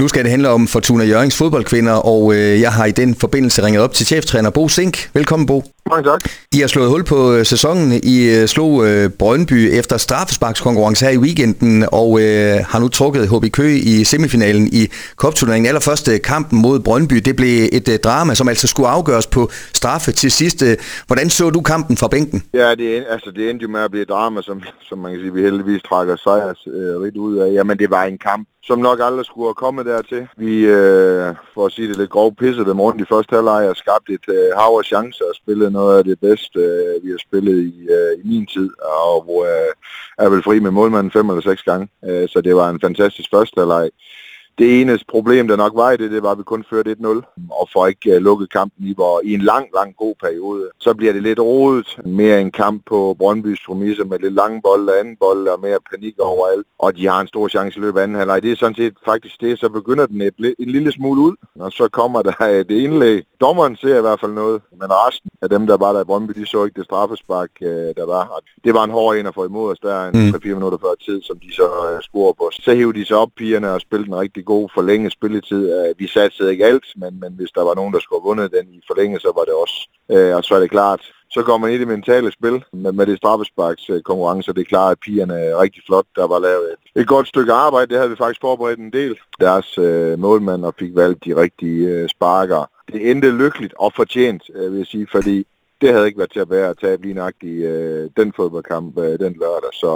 Nu skal det handle om Fortuna Jørgens fodboldkvinder, og øh, jeg har i den forbindelse ringet op til cheftræner Bo Sink. Velkommen, Bo. Mange tak. I har slået hul på øh, sæsonen. I øh, slog øh, Brøndby efter straffesparkskonkurrence her i weekenden, og øh, har nu trukket HB Køge i semifinalen i kopturneringen. Allerførste kampen mod Brøndby, det blev et øh, drama, som altså skulle afgøres på straffe til sidst. Hvordan så du kampen fra bænken? Ja, det, altså, det endte jo med at blive et drama, som, som man kan sige, vi heldigvis trækker sejrs øh, rigtig ud af. Jamen, det var en kamp, som nok aldrig skulle have kommet dertil. Vi, øh, for at sige det lidt grov, pissede dem rundt i første halvleg og skabte et øh, hav af chancer og spillede noget af det bedste, øh, vi har spillet i, øh, i min tid, og hvor øh, er vel fri med målmanden fem eller seks gange. Øh, så det var en fantastisk første leg. Det eneste problem, der nok var i det, det var, at vi kun førte 1-0, og for ikke uh, lukket kampen i, hvor i en lang, lang god periode, så bliver det lidt rodet. Mere en kamp på Brøndbys promisser med lidt lange bolde, anden bold og mere panik overalt. Og de har en stor chance i løbet af anden halvleg. Det er sådan set faktisk det, så begynder den et, en lille smule ud, og så kommer der et indlæg. Dommeren ser i hvert fald noget, men resten af dem, der var der i Brøndby, de så ikke det straffespark, uh, der var. Det var en hård en at få imod os der en mm. 3-4 minutter før tid, som de så scorer på. Så hævde de sig op, pigerne, og spillede en rigtig god forlænget spilletid. Øh, vi satte ikke alt, men, men hvis der var nogen, der skulle have vundet den i forlænget, så var det også. Øh, og så er det klart, så går man i det mentale spil med, med det straffesparks konkurrence, det er klart, at pigerne er rigtig flot. Der var lavet et, et godt stykke arbejde, det havde vi faktisk forberedt en del. Deres øh, målmand og fik valgt de rigtige øh, sparker. Det endte lykkeligt og fortjent, øh, vil jeg sige, fordi det havde ikke været til at være at tabe lige nøjagtigt øh, den fodboldkamp øh, den lørdag. Så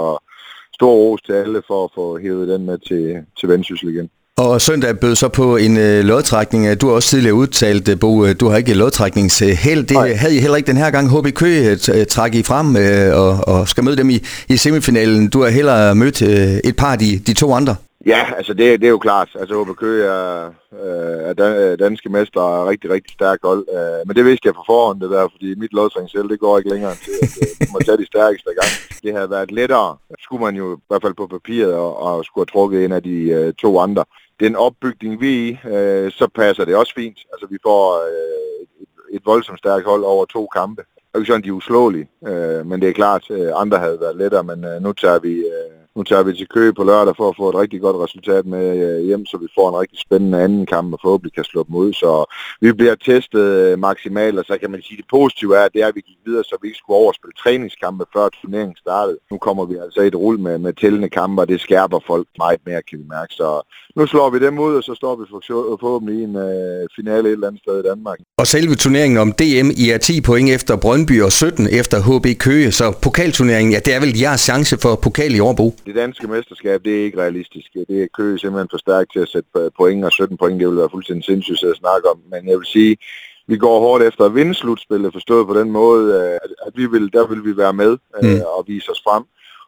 stor ros til alle for at få hævet den med til, til Vendsyssel igen. Og søndag bød så på en øh, lodtrækning. Du har også tidligere udtalt, øh, Bo, øh, du har ikke lodtrækningsheld. Det Nej. havde I heller ikke den her gang. HB Køge øh, træk I frem øh, og, og skal møde dem i, i semifinalen. Du har heller mødt øh, et par af de, de to andre. Ja, altså det, det er jo klart. Altså HB Køge er, øh, er danske mestre og rigtig, rigtig stærk hold. Øh, men det vidste jeg på forhånd, det der, fordi mit lodtræningsheld, det går ikke længere til, at øh, må tage de stærkeste gang. Det havde været lettere, skulle man jo i hvert fald på papiret, og, og skulle have trukket en af de øh, to andre den opbygning, vi er i, øh, så passer det også fint. Altså, vi får øh, et, et voldsomt stærkt hold over to kampe. Det er jo ikke sådan, de er uslåelige, øh, men det er klart, øh, andre havde været lettere, men øh, nu tager vi... Øh, nu tager vi til Køge på lørdag for at få et rigtig godt resultat med øh, hjem, så vi får en rigtig spændende anden kamp og forhåbentlig kan slå dem ud. Så vi bliver testet øh, maksimalt, og så kan man sige, at det positive er, at det er, at vi gik videre, så vi ikke skulle overspille træningskampe før turneringen startede. Nu kommer vi altså i et rul med, med tællende kampe, og det skærper folk meget mere, kan vi mærke. Så nu slår vi dem ud, og så står vi forhåbentlig i en øh, finale et eller andet sted i Danmark. Og selve turneringen om DM, I er 10 point efter Brøndby og 17 efter HB Køge, så pokalturneringen, ja, det er vel jeres chance for pokal i Årbo? Det danske mesterskab, det er ikke realistisk. Det er Køge simpelthen for stærkt til at sætte point, og 17 point, det vil være fuldstændig sindssygt at snakke om. Men jeg vil sige, vi går hårdt efter at vinde slutspillet, forstået på den måde, at vi vil, der vil vi være med mm. Øh, og vise os frem.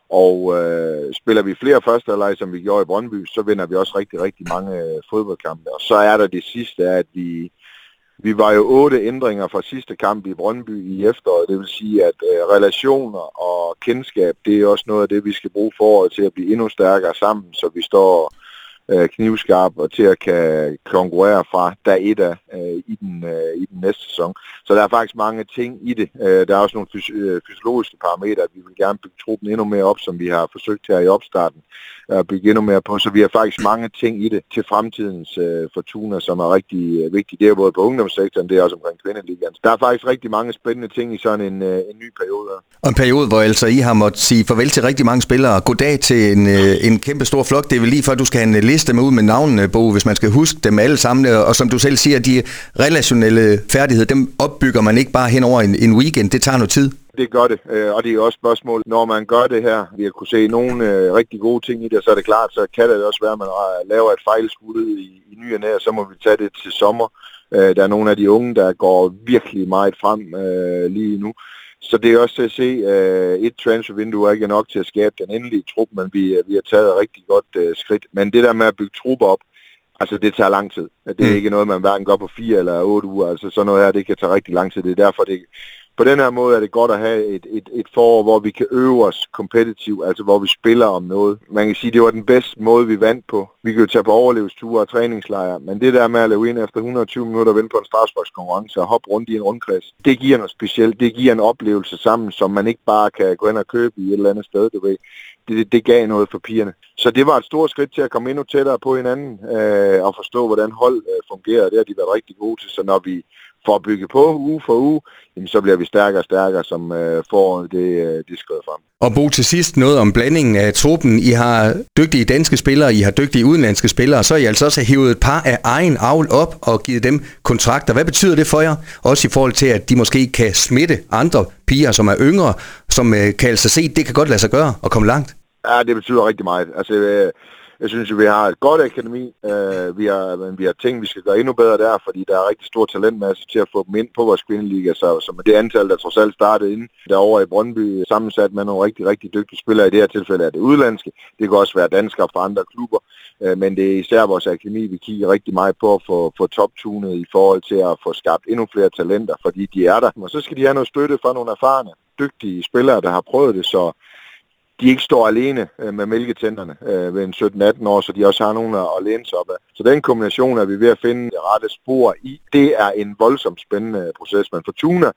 Og øh, spiller vi flere første halvleg, som vi gjorde i Brøndby, så vinder vi også rigtig, rigtig mange øh, fodboldkampe. Og så er der det sidste, at vi, vi var jo otte ændringer fra sidste kamp i Brøndby i efteråret. Det vil sige, at øh, relationer og kendskab, det er også noget af det, vi skal bruge for til at blive endnu stærkere sammen, så vi står øh, knivskarp og til at kan konkurrere fra dag et af øh, i, den, øh, i den næste sæson. Så der er faktisk mange ting i det. Øh, der er også nogle fysi- øh, fysiologiske parametre, at vi vil gerne bygge truppen endnu mere op, som vi har forsøgt her i opstarten at bygge endnu mere på. Så vi har faktisk mange ting i det til fremtidens øh, fortuner, som er rigtig øh, vigtige. Det er både på ungdomssektoren, det er også omkring kvindeligaen. Der er faktisk rigtig mange spændende ting i sådan en, øh, en ny periode. Og en periode, hvor altså I har måttet sige farvel til rigtig mange spillere. Goddag til en, øh, en kæmpe stor flok. Det er vel lige før, du skal have en liste med ud med navnene, Bo, hvis man skal huske dem alle sammen. Og som du selv siger, de relationelle færdigheder, dem opbygger man ikke bare hen over en, en weekend. Det tager noget tid det gør det, øh, og det er også spørgsmål, når man gør det her, vi har kunne se nogle øh, rigtig gode ting i det, så er det klart, så kan det også være, at man laver et fejlskud i, i ny og nær, så må vi tage det til sommer. Øh, der er nogle af de unge, der går virkelig meget frem lige nu. Så det er også til at se, at et transfervindue er ikke nok til at skabe den endelige trup, men vi, øh, vi har taget et rigtig godt øh, skridt. Men det der med at bygge trupper op, altså det tager lang tid. Det er mm. ikke noget, man hverken gør på fire eller otte uger. Altså sådan noget her, det kan tage rigtig lang tid. Det er derfor, det, på den her måde er det godt at have et, et, et forår, hvor vi kan øve os kompetitivt, altså hvor vi spiller om noget. Man kan sige, at det var den bedste måde, vi vandt på. Vi kan jo tage på overlevelsesture og træningslejre, men det der med at lave ind efter 120 minutter og vinde på en strafsparkskonkurrence og hoppe rundt i en rundkreds, det giver noget specielt. Det giver en oplevelse sammen, som man ikke bare kan gå ind og købe i et eller andet sted, du ved. Det, det gav noget for pigerne. Så det var et stort skridt til at komme endnu tættere på hinanden øh, og forstå, hvordan hold øh, fungerer. Det har de været rigtig gode til. Så når vi for at bygge på uge for uge, jamen, så bliver vi stærkere og stærkere, som øh, får det, øh, det skrevet frem. Og Bo, til sidst noget om blandingen af truppen. I har dygtige danske spillere, I har dygtige udenlandske spillere, så har I altså også hævet et par af egen avl op og givet dem kontrakter. Hvad betyder det for jer? Også i forhold til, at de måske kan smitte andre piger, som er yngre, som øh, kan altså se, at det kan godt lade sig gøre og komme langt. Ja, det betyder rigtig meget. Altså, øh, jeg synes, at vi har et godt akademi. øh, vi, har, men vi har ting, vi skal gøre endnu bedre der, fordi der er rigtig stor talentmasse til at få dem ind på vores kvindeliga. Så, så med det antal, der trods alt startede ind derovre i Brøndby, sammensat med nogle rigtig, rigtig dygtige spillere, i det her tilfælde er det udlandske. Det kan også være danskere fra andre klubber. øh, men det er især vores akademi, vi kigger rigtig meget på at få, få toptunet i forhold til at få skabt endnu flere talenter, fordi de er der. Og så skal de have noget støtte fra nogle erfarne, dygtige spillere, der har prøvet det, så de ikke står alene øh, med mælketænderne øh, ved en 17-18 år, så de også har nogen at, læne sig op af. Så den kombination er vi ved at finde det rette spor i. Det er en voldsomt spændende proces, men Fortuna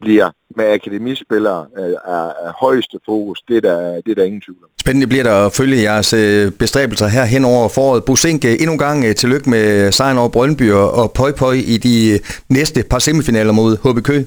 bliver med akademispillere øh, er, er højeste fokus. Det er, der, det er der ingen tvivl om. Spændende bliver der at følge jeres bestræbelser her hen over foråret. Businke, endnu en gang tillykke med sejren over Brøndby og Pøj Pøj i de næste par semifinaler mod HB Køge.